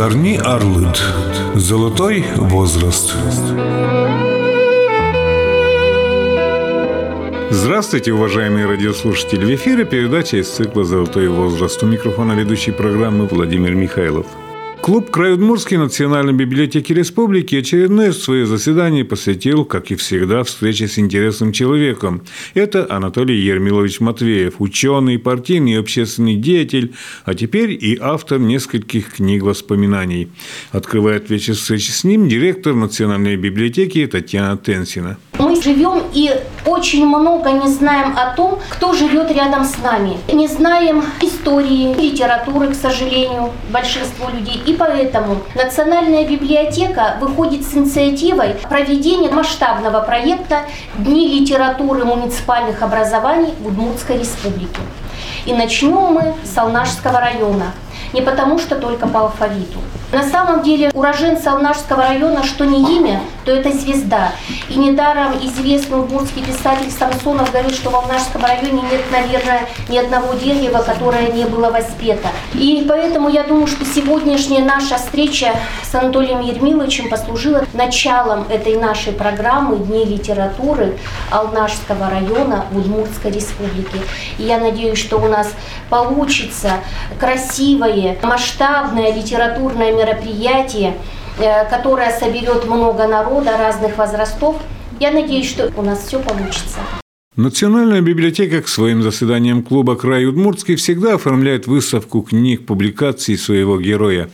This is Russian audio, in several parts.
Зорни Арлыт. Золотой возраст. Здравствуйте, уважаемые радиослушатели! В эфире передача из цикла «Золотой возраст». У микрофона ведущий программы Владимир Михайлов. Клуб Краеудмурской национальной библиотеки республики очередное свое заседание посвятил, как и всегда, встрече с интересным человеком. Это Анатолий Ермилович Матвеев, ученый, партийный и общественный деятель, а теперь и автор нескольких книг воспоминаний. Открывает вечер встречи с ним директор Национальной библиотеки Татьяна Тенсина. Мы живем и очень много не знаем о том, кто живет рядом с нами. Не знаем истории, литературы, к сожалению, большинство людей. И поэтому Национальная библиотека выходит с инициативой проведения масштабного проекта Дни литературы муниципальных образований в Удмуртской республике. И начнем мы с Алнашского района. Не потому, что только по алфавиту. На самом деле уроженцы Алнашского района, что не имя, то это звезда. И недаром известный удмуртский писатель Самсонов говорит, что в Алнашском районе нет, наверное, ни одного дерева, которое не было воспето. И поэтому я думаю, что сегодняшняя наша встреча с Анатолием Ермиловичем послужила началом этой нашей программы Дней литературы Алнашского района в Удмуртской республике. И я надеюсь, что у нас получится красивое, масштабное литературное мероприятие, э, которое соберет много народа разных возрастов. Я надеюсь, что у нас все получится. Национальная библиотека к своим заседаниям клуба «Край Удмуртский» всегда оформляет выставку книг, публикаций своего героя.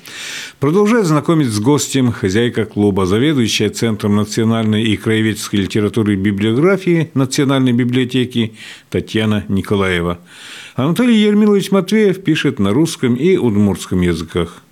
Продолжает знакомить с гостем хозяйка клуба, заведующая Центром национальной и краеведческой литературы и библиографии Национальной библиотеки Татьяна Николаева. Анатолий Ермилович Матвеев пишет на русском и удмуртском языках.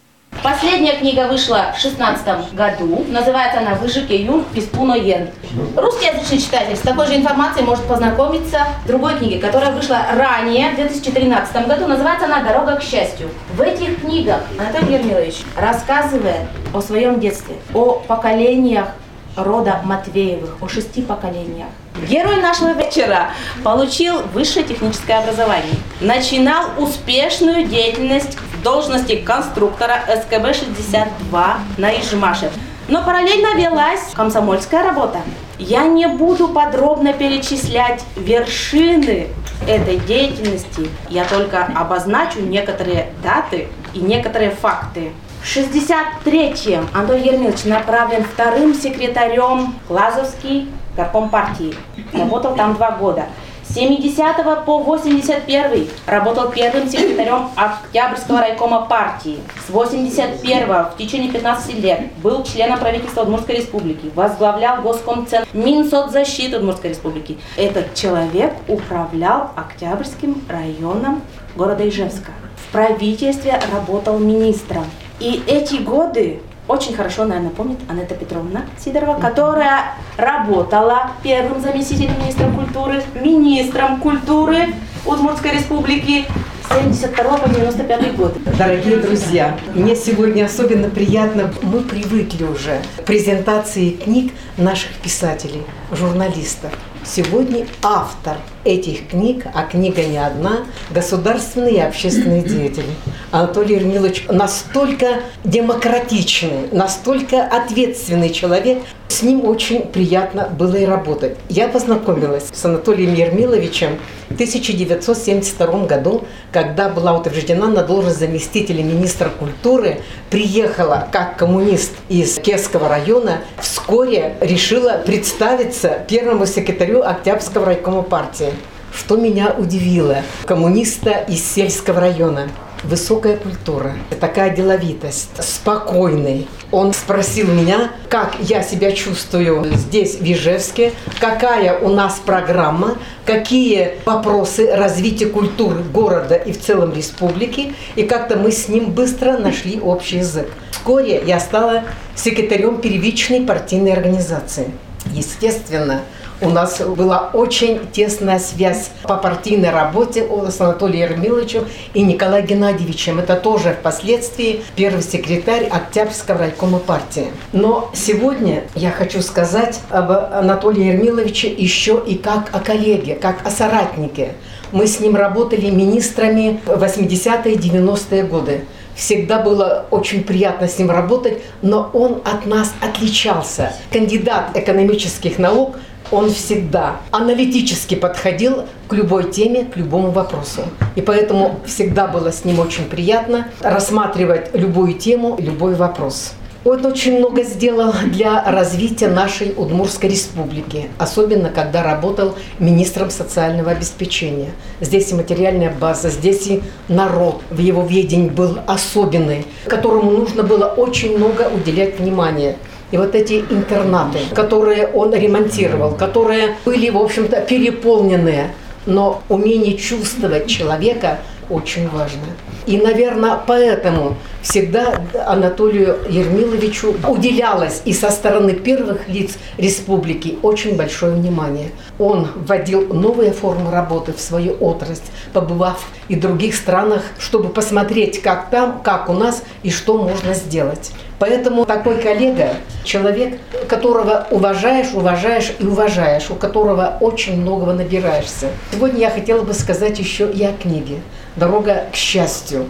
Последняя книга вышла в 16 году. Называется она «Выжике юн писпуно йен». Русскоязычный читатель с такой же информацией может познакомиться в другой книге, которая вышла ранее, в 2013 году. Называется она «Дорога к счастью». В этих книгах Анатолий Ермилович рассказывает о своем детстве, о поколениях рода Матвеевых, о шести поколениях. Герой нашего вечера получил высшее техническое образование. Начинал успешную деятельность в должности конструктора СКБ-62 на Ижмаше. Но параллельно велась комсомольская работа. Я не буду подробно перечислять вершины этой деятельности. Я только обозначу некоторые даты и некоторые факты. В 63-м Антон Ермилович направлен вторым секретарем Лазовский горком партии. Работал там два года. С 70 по 81 работал первым секретарем Октябрьского райкома партии. С 81 в течение 15 лет был членом правительства Удмуртской республики, возглавлял Госкомцентр Минсоцзащиты Удмуртской республики. Этот человек управлял Октябрьским районом города Ижевска. В правительстве работал министром. И эти годы очень хорошо, наверное, помнит Анетта Петровна Сидорова, которая работала первым заместителем министра культуры, министром культуры Удмуртской республики 72 по 95 год. Дорогие друзья, мне сегодня особенно приятно, мы привыкли уже к презентации книг наших писателей, журналистов. Сегодня автор этих книг, а книга не одна, государственные и общественные деятели. Анатолий Ермилович настолько демократичный, настолько ответственный человек, с ним очень приятно было и работать. Я познакомилась с Анатолием Ермиловичем в 1972 году, когда была утверждена на должность заместителя министра культуры, приехала как коммунист из Кесского района, вскоре решила представиться первому секретарю Октябрьского райкома партии. Что меня удивило, коммуниста из сельского района – высокая культура, такая деловитость, спокойный. Он спросил меня, как я себя чувствую здесь, в Ижевске, какая у нас программа, какие вопросы развития культуры города и в целом республики. И как-то мы с ним быстро нашли общий язык. Вскоре я стала секретарем первичной партийной организации. Естественно, у нас была очень тесная связь по партийной работе с Анатолием Ермиловичем и Николаем Геннадьевичем. Это тоже впоследствии первый секретарь Октябрьского райкома партии. Но сегодня я хочу сказать об Анатолии Ермиловиче еще и как о коллеге, как о соратнике. Мы с ним работали министрами в 80-е 90-е годы Всегда было очень приятно с ним работать, но он от нас отличался. Кандидат экономических наук, он всегда аналитически подходил к любой теме, к любому вопросу. И поэтому всегда было с ним очень приятно рассматривать любую тему, любой вопрос. Он очень много сделал для развития нашей Удмурской республики, особенно когда работал министром социального обеспечения. Здесь и материальная база, здесь и народ в его ведении был особенный, которому нужно было очень много уделять внимания. И вот эти интернаты, которые он ремонтировал, которые были, в общем-то, переполненные, но умение чувствовать человека очень важно. И, наверное, поэтому всегда Анатолию Ермиловичу уделялось и со стороны первых лиц республики очень большое внимание. Он вводил новые формы работы в свою отрасль, побывав и в других странах, чтобы посмотреть, как там, как у нас и что можно сделать. Поэтому такой коллега, человек, которого уважаешь, уважаешь и уважаешь, у которого очень многого набираешься. Сегодня я хотела бы сказать еще и о книге «Дорога к счастью».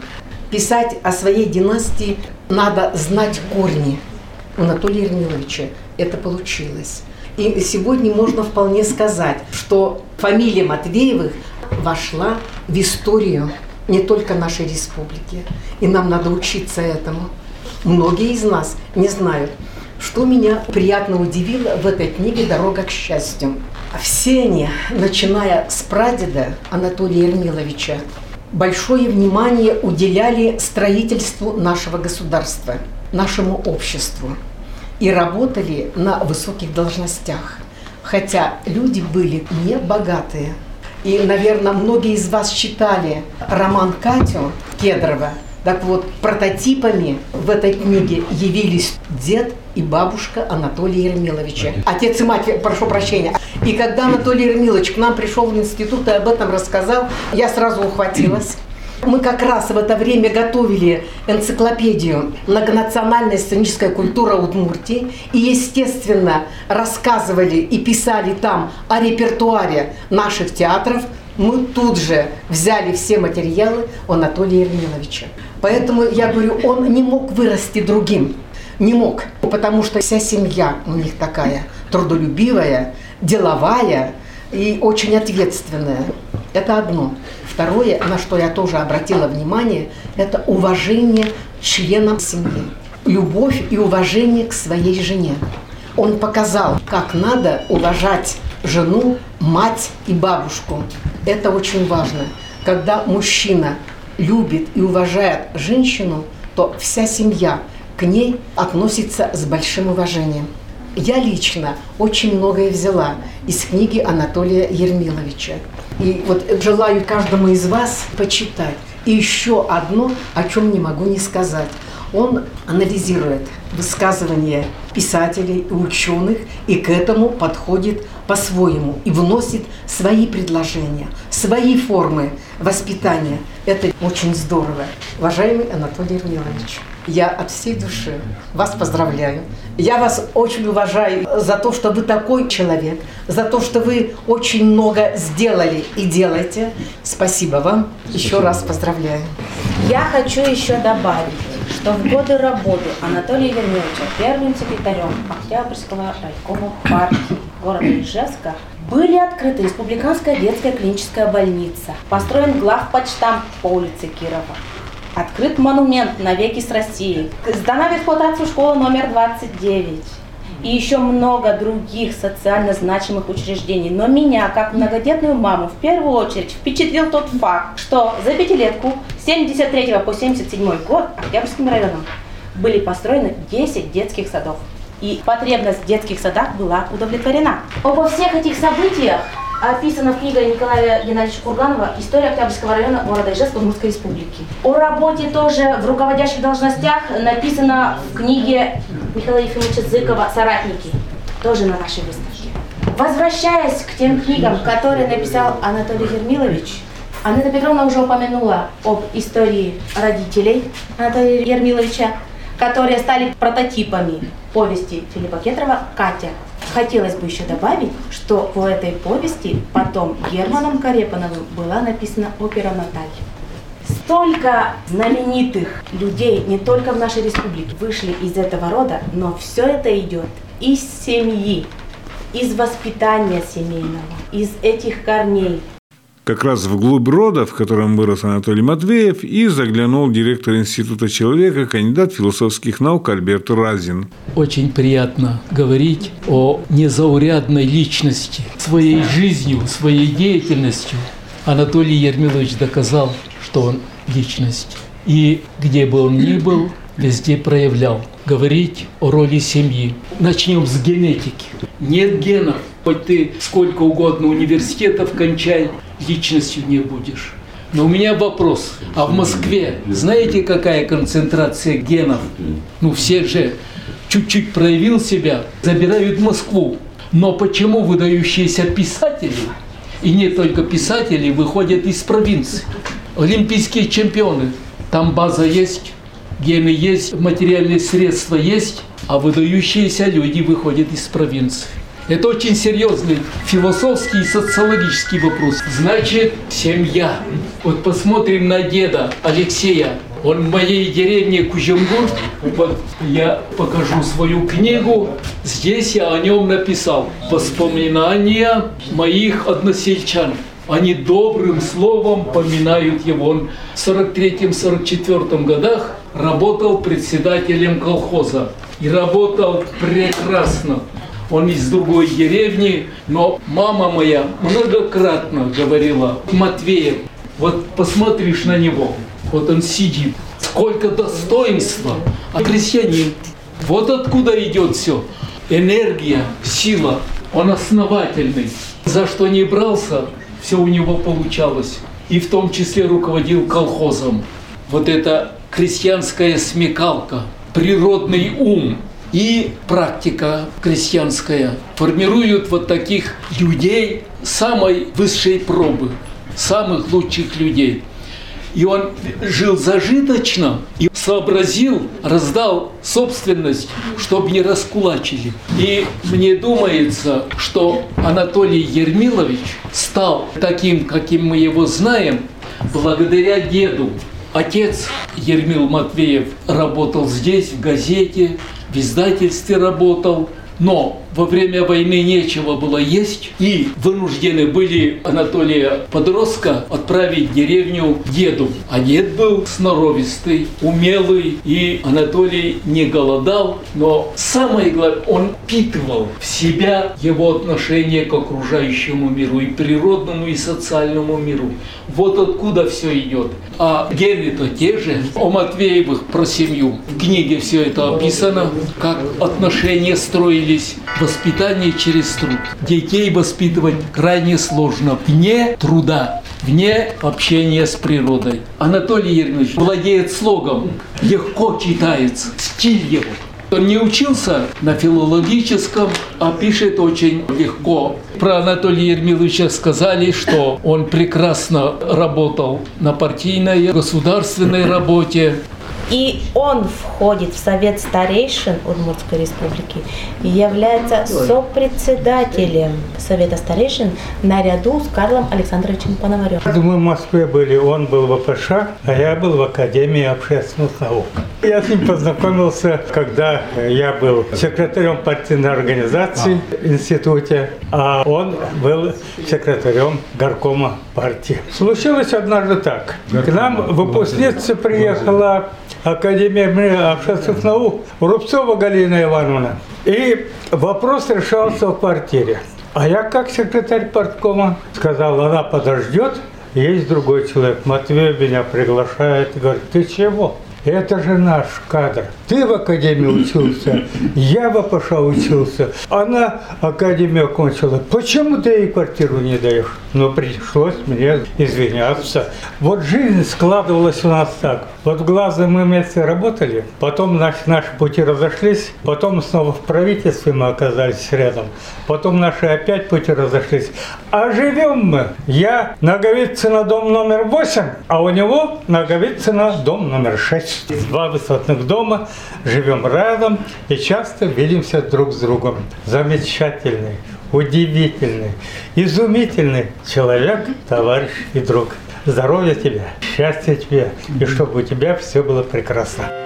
Писать о своей династии надо знать корни. У Анатолия Ермиловича это получилось. И сегодня можно вполне сказать, что фамилия Матвеевых вошла в историю не только нашей республики. И нам надо учиться этому. Многие из нас не знают, что меня приятно удивило в этой книге «Дорога к счастью». Все они, начиная с прадеда Анатолия Ермиловича, большое внимание уделяли строительству нашего государства, нашему обществу и работали на высоких должностях. Хотя люди были не богатые. И, наверное, многие из вас читали роман Катю Кедрова – так вот, прототипами в этой книге явились дед и бабушка Анатолия Ермиловича. Отец и мать, прошу прощения. И когда Анатолий Ермилович к нам пришел в институт и об этом рассказал, я сразу ухватилась. Мы как раз в это время готовили энциклопедию «Многонациональная сценическая культура Удмуртии» и, естественно, рассказывали и писали там о репертуаре наших театров. Мы тут же взяли все материалы у Анатолия Ермиловича. Поэтому я говорю, он не мог вырасти другим. Не мог, потому что вся семья у них такая трудолюбивая, деловая и очень ответственная. Это одно. Второе, на что я тоже обратила внимание, это уважение членам семьи. Любовь и уважение к своей жене. Он показал, как надо уважать жену, мать и бабушку. Это очень важно. Когда мужчина любит и уважает женщину, то вся семья к ней относится с большим уважением. Я лично очень многое взяла из книги Анатолия Ермиловича. И вот желаю каждому из вас почитать. И еще одно, о чем не могу не сказать. Он анализирует высказывания писателей и ученых и к этому подходит по-своему и вносит свои предложения, свои формы воспитания. Это очень здорово. Уважаемый Анатолий Ермилович, я от всей души вас поздравляю. Я вас очень уважаю за то, что вы такой человек, за то, что вы очень много сделали и делаете. Спасибо вам. Еще раз поздравляю. Я хочу еще добавить, что в годы работы Анатолия Ермиловича первым секретарем Октябрьского райкома партии города Ижевска были открыты Республиканская детская клиническая больница, построен главпочтамт по улице Кирова, открыт монумент «Навеки с Россией», сдана в эксплуатацию школа номер 29, и еще много других социально значимых учреждений. Но меня, как многодетную маму, в первую очередь впечатлил тот факт, что за пятилетку с 73 по 77 год Октябрьским районом были построены 10 детских садов. И потребность в детских садах была удовлетворена. Обо всех этих событиях описана в книге Николая Геннадьевича Курганова «История Октябрьского района города Ижевска Удмуртской республики». О работе тоже в руководящих должностях написано в книге Михаила Ефимовича Зыкова «Соратники», тоже на нашей выставке. Возвращаясь к тем книгам, которые написал Анатолий Ермилович, Анна Петровна уже упомянула об истории родителей Анатолия Ермиловича, которые стали прототипами повести Филиппа Кетрова «Катя». Хотелось бы еще добавить, что по этой повести потом Германом Карепановым была написана опера «Наталь». Столько знаменитых людей, не только в нашей республике, вышли из этого рода, но все это идет из семьи, из воспитания семейного, из этих корней. Как раз вглубь рода, в котором вырос Анатолий Матвеев, и заглянул директор Института человека, кандидат философских наук Альберт Разин. Очень приятно говорить о незаурядной личности. Своей жизнью, своей деятельностью Анатолий Ермилович доказал, что он личность. И где бы он ни был, везде проявлял. Говорить о роли семьи. Начнем с генетики. Нет генов. Хоть ты сколько угодно университетов кончай, личностью не будешь. Но у меня вопрос. А в Москве знаете, какая концентрация генов? Ну, все же чуть-чуть проявил себя, забирают Москву. Но почему выдающиеся писатели, и не только писатели, выходят из провинции? Олимпийские чемпионы. Там база есть, гены есть, материальные средства есть, а выдающиеся люди выходят из провинции. Это очень серьезный философский и социологический вопрос. Значит, семья. Вот посмотрим на деда Алексея. Он в моей деревне Кужемгур. Вот я покажу свою книгу. Здесь я о нем написал. Воспоминания моих односельчан. Они добрым словом поминают его. Он в 43-44 годах работал председателем колхоза. И работал прекрасно. Он из другой деревни, но мама моя многократно говорила, Матвеев, вот посмотришь на него, вот он сидит, сколько достоинства, а крестьянин. Вот откуда идет все. Энергия, сила, он основательный. За что не брался, все у него получалось. И в том числе руководил колхозом. Вот эта крестьянская смекалка, природный ум – и практика крестьянская формируют вот таких людей самой высшей пробы, самых лучших людей. И он жил зажиточно и сообразил, раздал собственность, чтобы не раскулачили. И мне думается, что Анатолий Ермилович стал таким, каким мы его знаем, благодаря деду. Отец Ермил Матвеев работал здесь, в газете, в издательстве работал, но во время войны нечего было есть, и вынуждены были Анатолия подростка отправить в деревню деду. А дед был сноровистый, умелый, и Анатолий не голодал, но самое главное, он впитывал в себя его отношение к окружающему миру, и природному, и социальному миру. Вот откуда все идет. А гены-то те же. О Матвеевых про семью. В книге все это описано, как отношения строились воспитание через труд. Детей воспитывать крайне сложно, вне труда, вне общения с природой. Анатолий Ермилович владеет слогом, легко читается, стиль его. Он не учился на филологическом, а пишет очень легко. Про Анатолия Ермиловича сказали, что он прекрасно работал на партийной, государственной работе. И он входит в Совет старейшин Удмуртской республики и является сопредседателем Совета старейшин наряду с Карлом Александровичем Пономарем. Мы в Москве были, он был в АПШ, а я был в Академии общественных наук. Я с ним познакомился, когда я был секретарем партийной организации в институте, а он был секретарем горкома партии. Случилось однажды так. К нам выпускница приехала Академия общественных наук Рубцова Галина Ивановна. И вопрос решался в квартире. А я как секретарь парткома сказал, она подождет, есть другой человек. Матвей меня приглашает говорит, ты чего? Это же наш кадр. Ты в академии учился, я в АПШ учился. Она академию окончила. Почему ты ей квартиру не даешь? Но пришлось мне извиняться. Вот жизнь складывалась у нас так. Вот в глаза мы вместе работали, потом наши, наши пути разошлись, потом снова в правительстве мы оказались рядом, потом наши опять пути разошлись. А живем мы. Я на Говицына дом номер 8, а у него на Говицына дом номер 6. Два высотных дома, живем рядом и часто видимся друг с другом. Замечательный, удивительный, изумительный человек, товарищ и друг. здоровья тебе, счастья тебе, и чтобы у тебя все было прекрасно.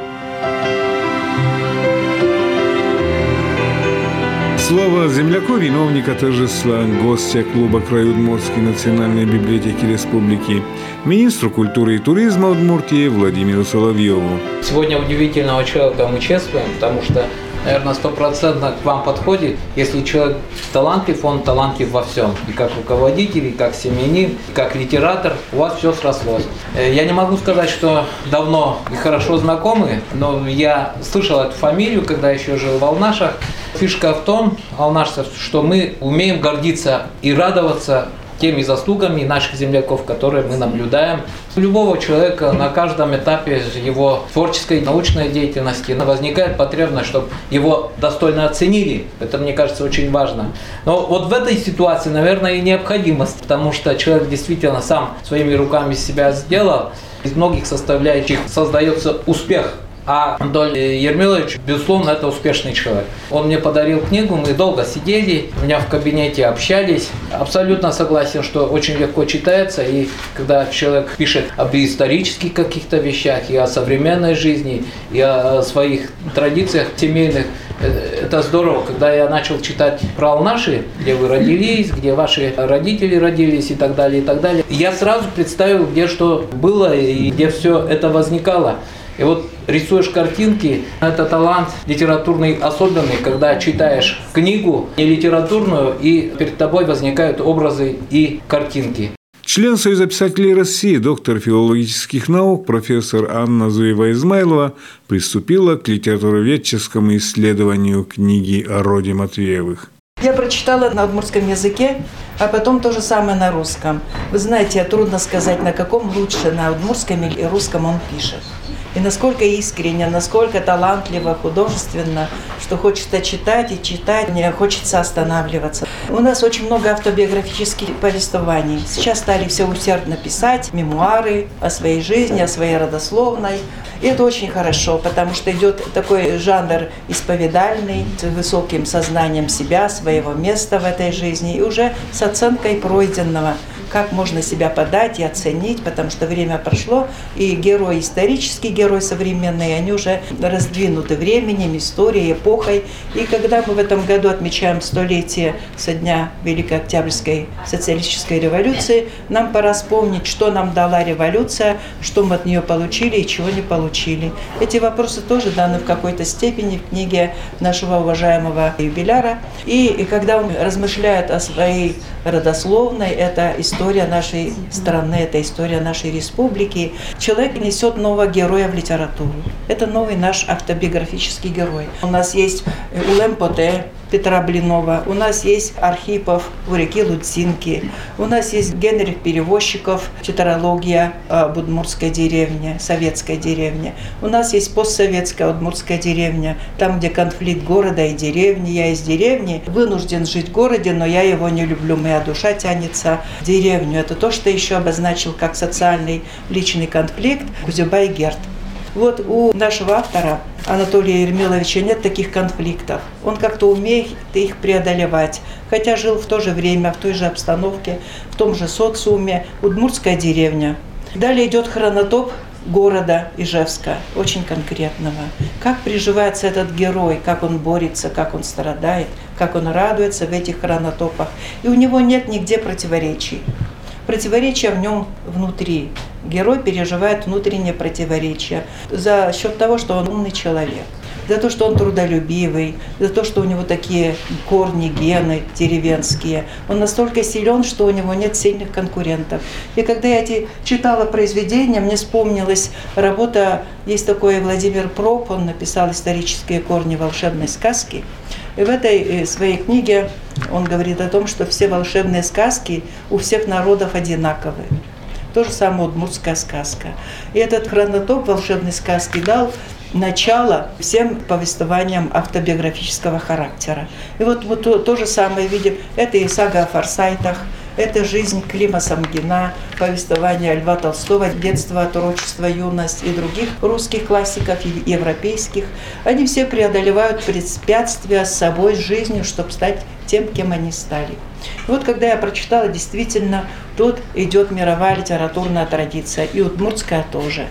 Слово земляку виновника торжества, гостя клуба Краюдмурской национальной библиотеки республики, министру культуры и туризма Удмуртии Владимиру Соловьеву. Сегодня удивительного человека мы чествуем, потому что наверное, стопроцентно к вам подходит. Если человек талантлив, он талантлив во всем. И как руководитель, и как семьянин, и как литератор, у вас все срослось. Э, я не могу сказать, что давно и хорошо знакомы, но я слышал эту фамилию, когда еще жил в Алнашах. Фишка в том, алнашцев, что мы умеем гордиться и радоваться теми заслугами наших земляков, которые мы наблюдаем. У любого человека на каждом этапе его творческой, научной деятельности возникает потребность, чтобы его достойно оценили. Это, мне кажется, очень важно. Но вот в этой ситуации, наверное, и необходимость, потому что человек действительно сам своими руками себя сделал. Из многих составляющих создается успех а Анатолий Ермилович, безусловно, это успешный человек. Он мне подарил книгу, мы долго сидели, у меня в кабинете общались. Абсолютно согласен, что очень легко читается, и когда человек пишет об исторических каких-то вещах, и о современной жизни, и о своих традициях семейных, э, это здорово, когда я начал читать про Алнаши, где вы родились, где ваши родители родились и так далее, и так далее. Я сразу представил, где что было и где все это возникало. И вот рисуешь картинки, это талант литературный особенный, когда читаешь книгу не литературную, и перед тобой возникают образы и картинки. Член Союза писателей России, доктор филологических наук, профессор Анна Зуева-Измайлова приступила к литературоведческому исследованию книги о роде Матвеевых. Я прочитала на удмуртском языке, а потом то же самое на русском. Вы знаете, трудно сказать, на каком лучше, на удмуртском или русском он пишет и насколько искренне, насколько талантливо, художественно, что хочется читать и читать, не хочется останавливаться. У нас очень много автобиографических повествований. Сейчас стали все усердно писать мемуары о своей жизни, о своей родословной. И это очень хорошо, потому что идет такой жанр исповедальный, с высоким сознанием себя, своего места в этой жизни и уже с оценкой пройденного как можно себя подать и оценить, потому что время прошло, и герой исторический, герой современный, они уже раздвинуты временем, историей, эпохой. И когда мы в этом году отмечаем столетие со дня Великой Октябрьской социалистической революции, нам пора вспомнить, что нам дала революция, что мы от нее получили и чего не получили. Эти вопросы тоже даны в какой-то степени в книге нашего уважаемого юбиляра. И, и когда он размышляет о своей родословной, это история нашей страны, это история нашей республики. Человек несет нового героя в литературу. Это новый наш автобиографический герой. У нас есть Улем Поте, Петра Блинова, у нас есть Архипов у реки Луцинки, у нас есть Генрих Перевозчиков, тетралогия об Удмуртской деревне, советская деревня. У нас есть постсоветская Удмуртская деревня, там, где конфликт города и деревни. Я из деревни, вынужден жить в городе, но я его не люблю, моя душа тянется в деревню. Это то, что еще обозначил как социальный личный конфликт Кузюбай Герд. Вот у нашего автора Анатолия Ермиловича нет таких конфликтов. Он как-то умеет их преодолевать. Хотя жил в то же время, в той же обстановке, в том же социуме. Удмуртская деревня. Далее идет хронотоп города Ижевска, очень конкретного. Как приживается этот герой, как он борется, как он страдает, как он радуется в этих хронотопах. И у него нет нигде противоречий противоречия в нем внутри. Герой переживает внутреннее противоречие за счет того, что он умный человек за то, что он трудолюбивый, за то, что у него такие корни, гены деревенские. Он настолько силен, что у него нет сильных конкурентов. И когда я эти читала произведения, мне вспомнилась работа, есть такой Владимир Проп, он написал «Исторические корни волшебной сказки». И в этой э, своей книге он говорит о том, что все волшебные сказки у всех народов одинаковые. То же самое удмуртская сказка. И этот хронотоп волшебной сказки дал начало всем повествованиям автобиографического характера. И вот, вот то, то же самое видим. Это и сага о форсайтах, Это жизнь Клима Самгина, повествование Льва Толстого, детство, отрочество, юность и других русских классиков и европейских. Они все преодолевают препятствия с собой, с жизнью, чтобы стать тем, кем они стали. И вот когда я прочитала, действительно, тут идет мировая литературная традиция, и удмуртская тоже.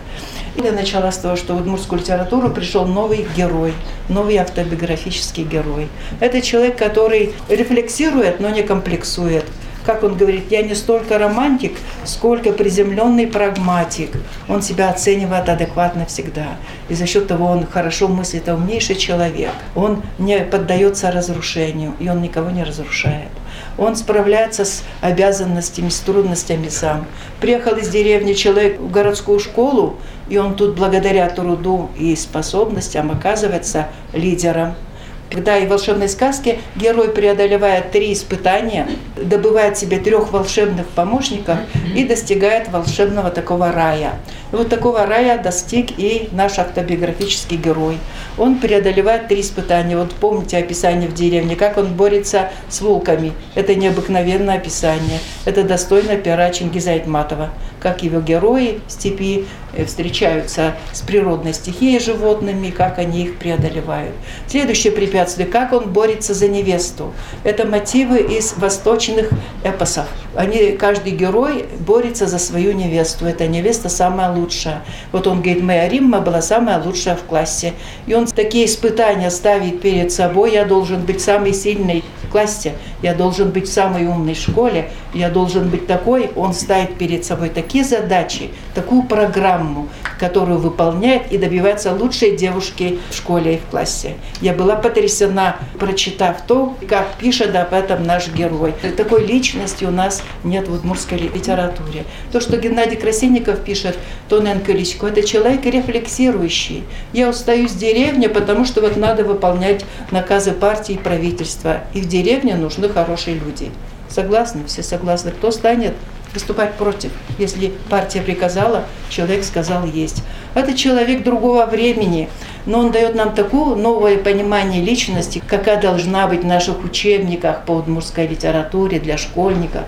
Я начала с того, что в удмуртскую литературу пришел новый герой, новый автобиографический герой. Это человек, который рефлексирует, но не комплексует как он говорит, я не столько романтик, сколько приземленный прагматик. Он себя оценивает адекватно всегда. И за счет того он хорошо мыслит, это умнейший человек. Он не поддается разрушению, и он никого не разрушает. Он справляется с обязанностями, с трудностями сам. Приехал из деревни человек в городскую школу, и он тут благодаря труду и способностям оказывается лидером когда и в волшебной сказке герой преодолевает три испытания, добывает себе трех волшебных помощников и достигает волшебного такого рая. И вот такого рая достиг и наш автобиографический герой. Он преодолевает три испытания. Вот помните описание в деревне, как он борется с волками. Это необыкновенное описание. Это достойно пера Чингиза Айтматова. Как его герои в степи э, встречаются с природной стихией животными, как они их преодолевают. Следующее препятствие, как он борется за невесту. Это мотивы из восточных эпосов. Они, каждый герой борется за свою невесту. Эта невеста самая лучшая. Вот он говорит, моя Римма была самая лучшая в классе. И он такие испытания ставит перед собой. Я должен быть самый сильный классе, я должен быть в самой умной школе, я должен быть такой. Он ставит перед собой такие задачи, такую программу, которую выполняет и добивается лучшей девушки в школе и в классе. Я была потрясена, прочитав то, как пишет об этом наш герой. Такой личности у нас нет в удмуртской литературе. То, что Геннадий Красильников пишет, Тоненко Личко, это человек рефлексирующий. Я устаю с деревни, потому что вот надо выполнять наказы партии и правительства. И в деревне нужны хорошие люди. Согласны? Все согласны. Кто станет выступать против. Если партия приказала, человек сказал есть. Это человек другого времени, но он дает нам такое новое понимание личности, какая должна быть в наших учебниках по удмуртской литературе для школьников,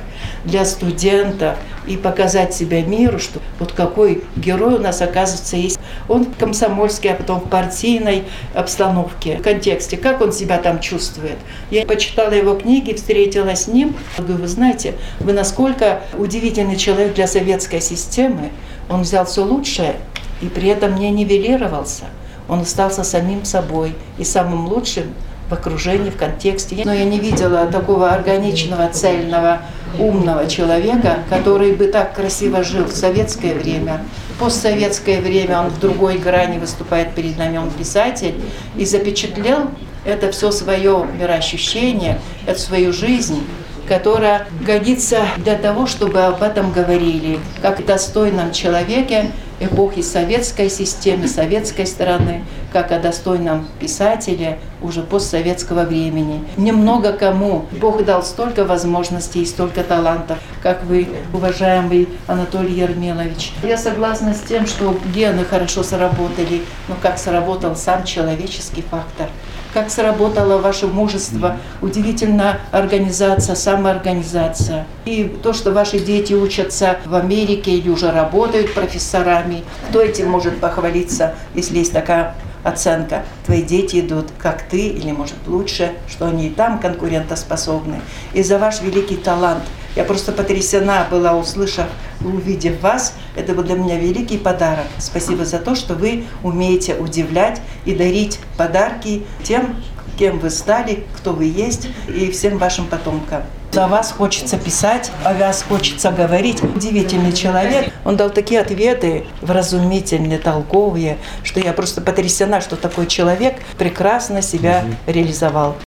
для студентов, и показать себя миру, что вот какой герой у нас оказывается есть. Он в комсомольской, а потом в партийной обстановке, в контексте, как он себя там чувствует. Я почитала его книги, встретилась с ним. Говорю, вы знаете, вы насколько удивительный человек для советской системы. Он взял все лучшее и при этом не нивелировался. Он остался самим собой и самым лучшим в окружении, в контексте. Но я не видела такого органичного, цельного, умного человека, который бы так красиво жил в советское время. В постсоветское время он в другой грани выступает перед нами, он писатель, и запечатлел это все свое мироощущение, эту свою жизнь которая годится для того, чтобы об этом говорили, как достойном человеке эпохи советской системы, советской страны, как о достойном писателе уже постсоветского времени. Немного кому Бог дал столько возможностей и столько талантов, как вы, уважаемый Анатолий Ермилович. Я согласна с тем, что гены хорошо сработали, но как сработал сам человеческий фактор – как сработало ваше мужество, удивительная организация, самоорганизация. И то, что ваши дети учатся в Америке или уже работают профессорами, кто этим может похвалиться, если есть такая оценка. Твои дети идут, как ты, или, может, лучше, что они и там конкурентоспособны. И за ваш великий талант – я просто потрясена была, услышав, увидев вас. Это был для меня великий подарок. Спасибо за то, что вы умеете удивлять и дарить подарки тем, кем вы стали, кто вы есть, и всем вашим потомкам. За вас хочется писать, о вас хочется говорить. Удивительный человек. Он дал такие ответы, вразумительные, толковые, что я просто потрясена, что такой человек прекрасно себя реализовал.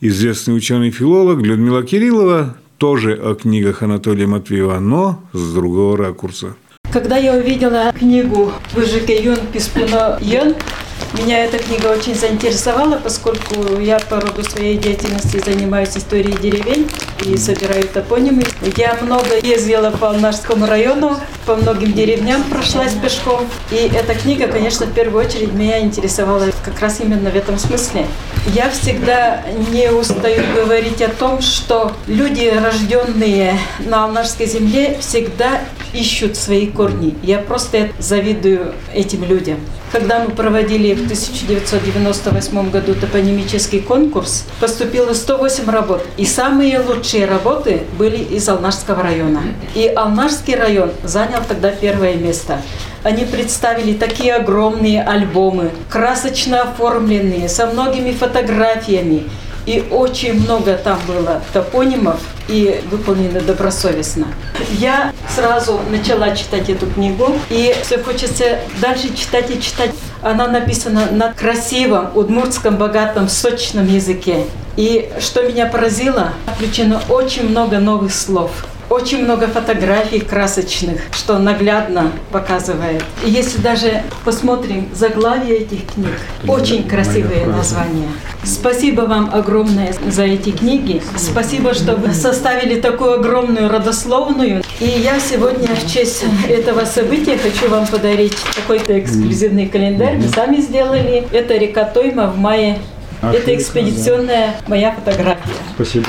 Известный ученый-филолог Людмила Кириллова тоже о книгах Анатолия Матвеева, но с другого ракурса. Когда я увидела книгу «Выжике юн писпуно юн», Меня эта книга очень заинтересовала, поскольку я по роду своей деятельности занимаюсь историей деревень и собираю топонимы. Я много ездила по Алнашскому району, по многим деревням прошлась пешком. И эта книга, конечно, в первую очередь меня интересовала как раз именно в этом смысле. Я всегда не устаю говорить о том, что люди, рожденные на Алнашской земле, всегда ищут свои корни. Я просто завидую этим людям. Когда мы проводили в 1998 году топонимический конкурс, поступило 108 работ. И самые лучшие работы были из Алнашского района. И Алнашский район занял тогда первое место. Они представили такие огромные альбомы, красочно оформленные, со многими фотографиями. И очень много там было топонимов и выполнены добросовестно. Я сразу начала читать эту книгу, и все хочется дальше читать и читать. Она написана на красивом, удмуртском, богатом, сочном языке. И что меня поразило, включено очень много новых слов. Очень много фотографий красочных, что наглядно показывает. И если даже посмотрим заглавие этих книг, очень красивые названия. Спасибо вам огромное за эти книги. Спасибо, что вы составили такую огромную родословную. И я сегодня в честь этого события хочу вам подарить такой-то эксклюзивный календарь. Мы сами сделали. Это река Тойма в мае. Это экспедиционная моя фотография. Спасибо.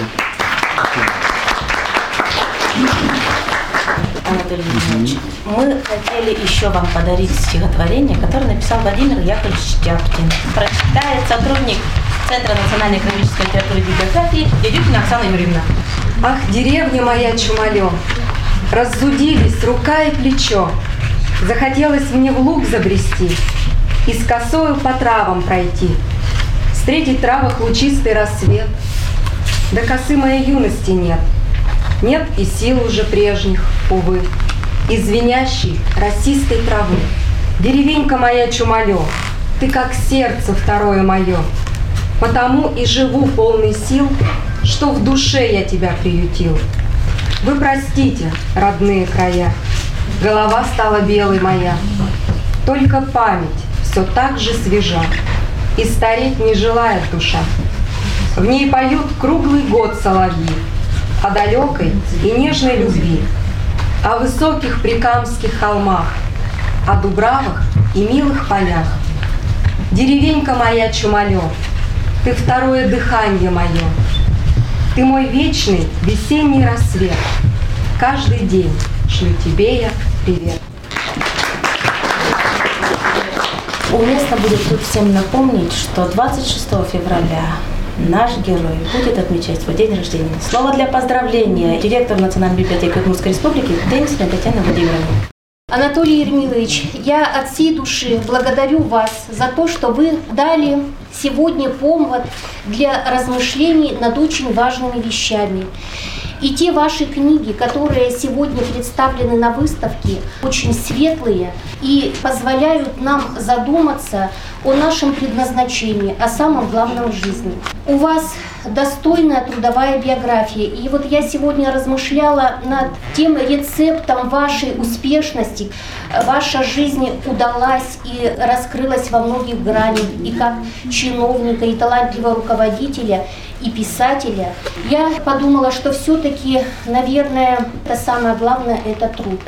Мы хотели еще вам подарить стихотворение, которое написал Владимир Яковлевич Тяпкин. Прочитает сотрудник Центра национальной экономической литературы и библиографии Дедюкина Оксана Юрьевна. Ах, деревня моя чумалем, Раззудились рука и плечо, Захотелось мне в луг забрести И с косою по травам пройти, Встретить в травах лучистый рассвет. Да косы моей юности нет, Нет и сил уже прежних, увы, И звенящей росистой травы. Деревенька моя чумалё, Ты как сердце второе мое, Потому и живу полный сил, Что в душе я тебя приютил. Вы простите, родные края, Голова стала белой моя, Только память все так же свежа, И стареть не желает душа. В ней поют круглый год соловьи О далекой и нежной любви, О высоких прикамских холмах, О дубравах и милых полях. Деревенька моя Чумалев, Ты второе дыхание мое, Ты мой вечный весенний рассвет, Каждый день шлю тебе я привет. Уместно будет тут всем напомнить, что 26 февраля наш герой будет отмечать свой день рождения. Слово для поздравления директор Национальной библиотеки Удмуртской республики Денисовна Татьяна Владимировна. Анатолий Ермилович, я от всей души благодарю вас за то, что вы дали сегодня повод для размышлений над очень важными вещами. И те ваши книги, которые сегодня представлены на выставке, очень светлые и позволяют нам задуматься о нашем предназначении, о самом главном в жизни. У вас достойная трудовая биография. И вот я сегодня размышляла над тем рецептом вашей успешности. Ваша жизнь удалась и раскрылась во многих гранях. И как чиновника, и талантливого руководителя, и писателя. Я подумала, что все-таки, наверное, это самое главное – это труд.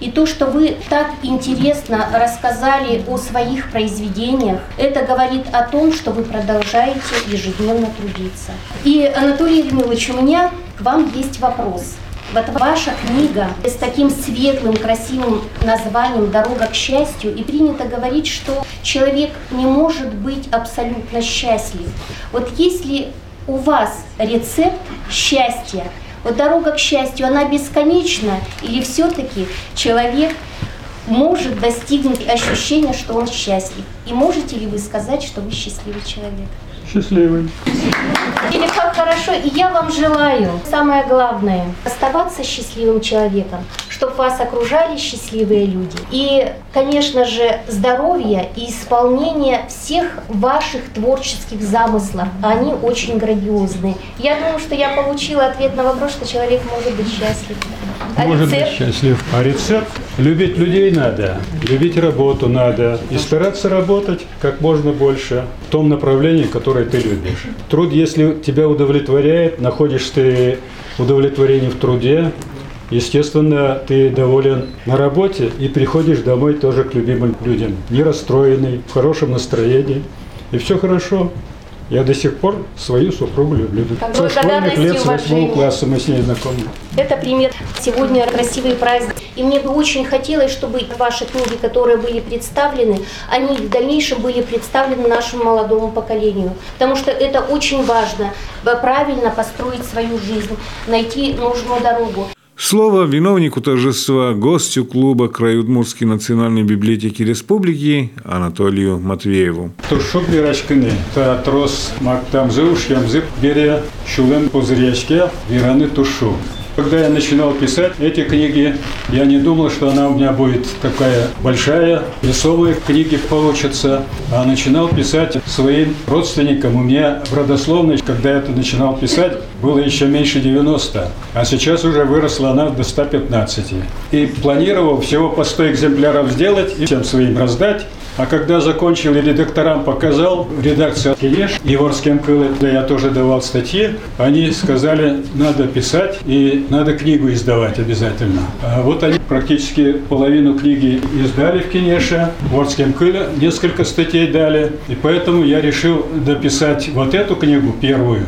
И то, что вы так интересно рассказали о своих произведениях, это говорит о том, что вы продолжаете ежедневно трудиться. И, Анатолий Ермилович, у меня к вам есть вопрос. Вот ваша книга с таким светлым, красивым названием «Дорога к счастью», и принято говорить, что человек не может быть абсолютно счастлив. Вот если у вас рецепт счастья – вот дорога к счастью, она бесконечна или все-таки человек может достигнуть ощущения, что он счастлив? И можете ли вы сказать, что вы счастливый человек? Счастливый. Или как хорошо, и я вам желаю, самое главное, оставаться счастливым человеком, чтобы вас окружали счастливые люди. И, конечно же, здоровье и исполнение всех ваших творческих замыслов. Они очень грандиозные. Я думаю, что я получила ответ на вопрос, что человек может быть счастлив. А Может быть рецепт? счастлив. А рецепт? Любить людей надо, любить работу надо и стараться работать как можно больше в том направлении, которое ты любишь. Труд, если тебя удовлетворяет, находишь ты удовлетворение в труде, естественно, ты доволен на работе и приходишь домой тоже к любимым людям, не расстроенный, в хорошем настроении, и все хорошо. Я до сих пор свою супругу люблю. Как Со школьных лет, с восьмого класса мы с ней знакомы. Это пример. Сегодня красивый праздник. И мне бы очень хотелось, чтобы ваши книги, которые были представлены, они в дальнейшем были представлены нашему молодому поколению. Потому что это очень важно. Правильно построить свою жизнь, найти нужную дорогу. Слово виновнику торжества, гостю клуба Краеудмуртской национальной библиотеки республики Анатолию Матвееву. Туршук бирачкыны, та трос мактам зыуш ямзып бере шулем позрячке вираны тушу. Когда я начинал писать эти книги, я не думал, что она у меня будет такая большая, весомые книги получатся. А начинал писать своим родственникам. У меня в родословной, когда я это начинал писать, было еще меньше 90. А сейчас уже выросла она до 115. И планировал всего по 100 экземпляров сделать и всем своим раздать. А когда закончил и редакторам показал, в редакции Кенеш, Еворским Кылы, да я тоже давал статьи, они сказали, надо писать и надо книгу издавать обязательно. А вот они практически половину книги издали в Кенеше, в Орском Кыле несколько статей дали, и поэтому я решил дописать вот эту книгу первую,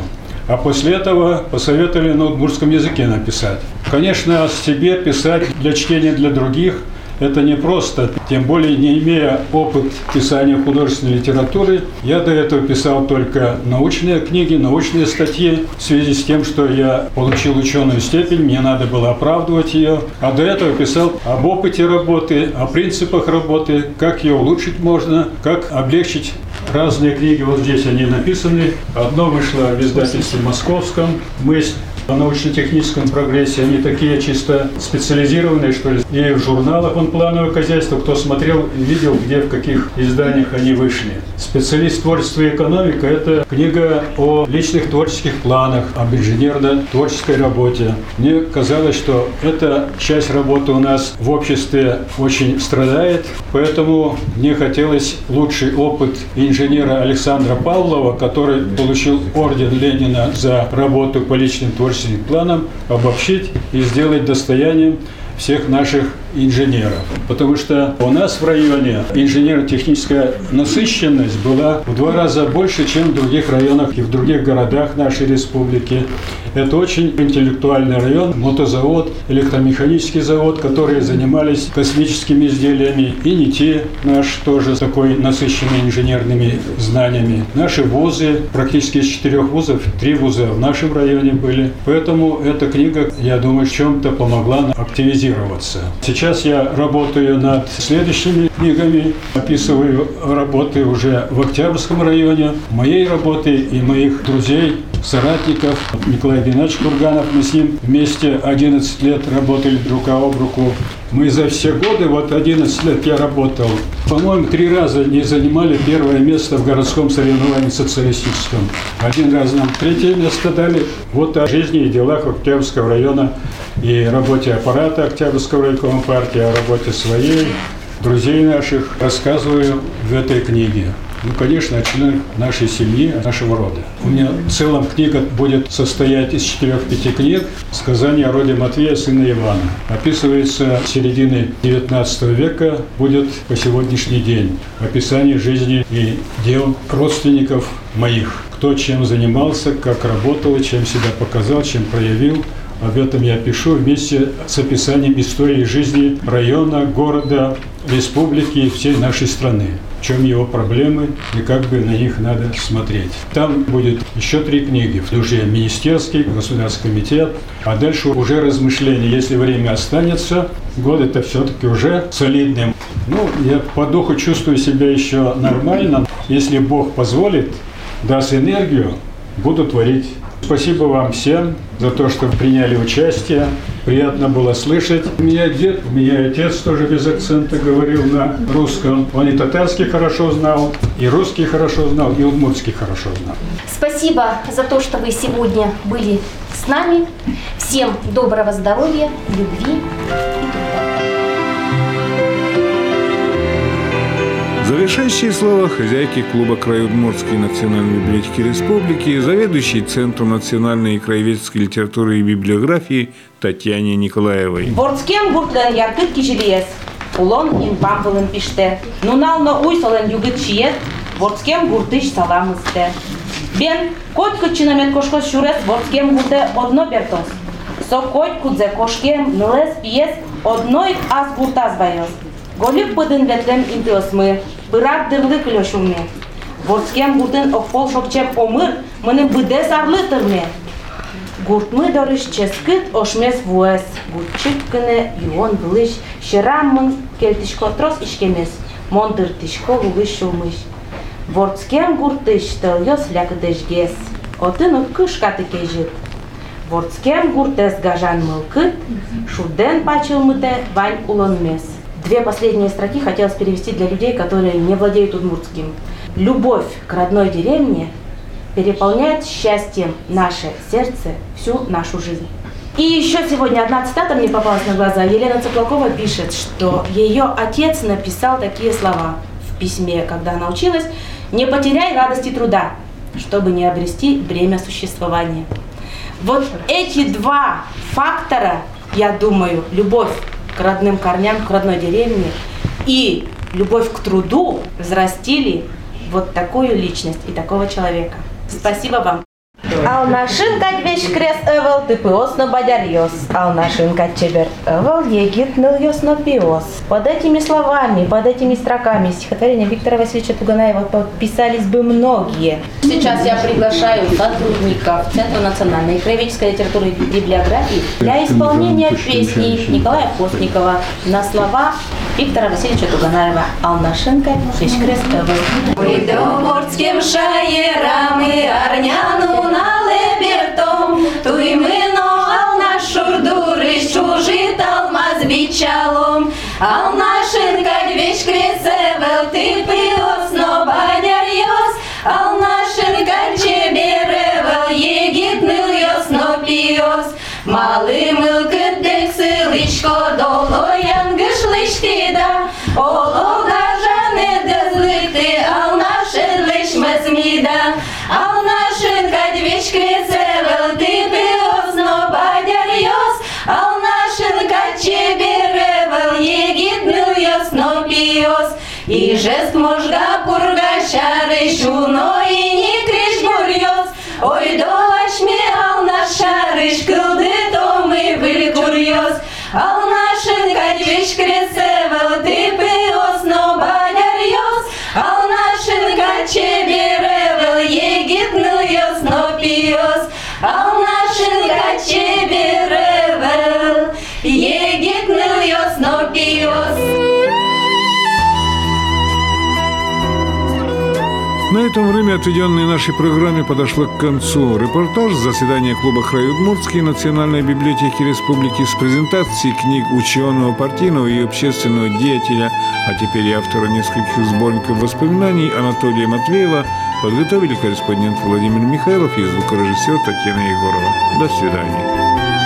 а после этого посоветовали на удмуртском языке написать. Конечно, о себе писать для чтения для других – это непросто, тем более не имея опыт писания художественной литературы. Я до этого писал только научные книги, научные статьи в связи с тем, что я получил ученую степень, мне надо было оправдывать ее. А до этого писал об опыте работы, о принципах работы, как ее улучшить можно, как облегчить разные книги. Вот здесь они написаны. Одно вышло в издательстве московском. «Мысль о научно-техническом прогрессе. Они такие чисто специализированные, что ли. И в журналах он плановое хозяйство, кто смотрел, видел, где, в каких изданиях они вышли. Специалист творчества и экономика – это книга о личных творческих планах, об инженерно-творческой работе. Мне казалось, что эта часть работы у нас в обществе очень страдает, поэтому мне хотелось лучший опыт инженера Александра Павлова, который получил орден Ленина за работу по личным творческим планам, обобщить и сделать достоянием всех наших инженеров. Потому что у нас в районе инженерно-техническая насыщенность была в два раза больше, чем в других районах и в других городах нашей республики. Это очень интеллектуальный район, мотозавод, электромеханический завод, которые занимались космическими изделиями, и не те наш тоже такой насыщенный инженерными знаниями. Наши вузы, практически из четырех вузов, три вуза в нашем районе были. Поэтому эта книга, я думаю, в чем-то помогла активизироваться. Сейчас я работаю над следующими книгами, описываю работы уже в Октябрьском районе, моей работы и моих друзей, соратников. Николай Геннадьевич Курганов, мы с ним вместе 11 лет работали друг об руку. Мы за все годы, вот 11 лет я работал, по-моему, три раза не занимали первое место в городском соревновании социалистическом. Один раз нам третье место дали. Вот о жизни и делах Октябрьского района и работе аппарата Октябрьского райкома партии, о работе своей, друзей наших рассказываю в этой книге. Ну, конечно, о нашей семьи, нашего рода. У меня в целом книга будет состоять из четырех-пяти книг «Сказание о роде Матвея, сына Ивана». Описывается середины XIX века, будет по сегодняшний день. Описание жизни и дел родственников моих. Кто чем занимался, как работал, чем себя показал, чем проявил. Об этом я пишу вместе с описанием истории жизни района, города, республики и всей нашей страны. В чем его проблемы и как бы на них надо смотреть. Там будет еще три книги. Уже министерский, государственный комитет, а дальше уже размышления. Если время останется, год это все-таки уже солидный. Ну, я по духу чувствую себя еще нормально. Если Бог позволит, даст энергию, буду творить Спасибо вам всем за то, что приняли участие. Приятно было слышать. У меня дед, у меня отец тоже без акцента говорил на русском. Он и татарский хорошо знал, и русский хорошо знал, и удмуртский хорошо знал. Спасибо за то, что вы сегодня были с нами. Всем доброго здоровья, любви Завершающие слова хозяйки клуба Краеудмуртской национальной библиотеки республики и заведующей Центром национальной и краеведческой литературы и библиографии Татьяне Николаевой. Ворцкем гуртлен яркыт кижелиес. Улон ин бамбылын пиште. Нунално уйсален югыт чиет. Ворцкем гуртыш саламысте. Бен котко чинамет кошкос шурес ворцкем гурте одно бертос. Со котку дзе кошкем нлес пиес одной аз гуртаз байос. Голюк пыдын ветлем интиосмы. Бырак дырлы клёшумне. Ворцкем гуртын окпол шокчем омыр, мыны быде сарлытырме. Гуртмы дорыш ческыт ошмес вуэс. Гуртчык кыны юон былыш. Шыраммын келтишко трос ишкемес. Мондыр тишко лулыш шулмыш. Ворцкем гуртыш тыльос лякыдешгес. Отын уккыш катыкежит. Ворцкем гуртес гажан мылкыт. Шуден пачылмыте вань улонмес. Две последние строки хотелось перевести для людей, которые не владеют удмуртским. Любовь к родной деревне переполняет счастьем наше сердце всю нашу жизнь. И еще сегодня одна цитата мне попалась на глаза. Елена Цыплакова пишет, что ее отец написал такие слова в письме, когда она училась. «Не потеряй радости труда, чтобы не обрести бремя существования». Вот эти два фактора, я думаю, любовь к родным корням, к родной деревне и любовь к труду взрастили вот такую личность и такого человека. Спасибо вам. Алнашин кадвеш крес эвел тыпыос на бадярьос. Алнашин кадчебер эвел егит ныльос на пиос. Под этими словами, под этими строками стихотворения Виктора Васильевича Туганаева подписались бы многие. Сейчас я приглашаю сотрудников Центра национальной и краеведческой литературы и библиографии для исполнения песни Николая Постникова на слова Виктора Васильевича Туганаева «Алнашин кадвеш крес эвел». Ми до морським шаєрами арняну налебертом, туй минуал наш шурдури, чужит алмаз бичалом, ал нашин кадвеш кресевел, ты пиос, но банярьос, ал нашин качеберевел, егит ныльос, но пиос, Мали милки дек силичко, долоян гишлички да, олога жане дезлити, ал нашин лиш можга пурга шари, шуно этом время, отведенное нашей программе, подошло к концу. Репортаж с заседания клуба Краеудмуртской Национальной библиотеки Республики с презентацией книг ученого, партийного и общественного деятеля, а теперь и автора нескольких сборников воспоминаний Анатолия Матвеева подготовили корреспондент Владимир Михайлов и звукорежиссер Татьяна Егорова. До свидания.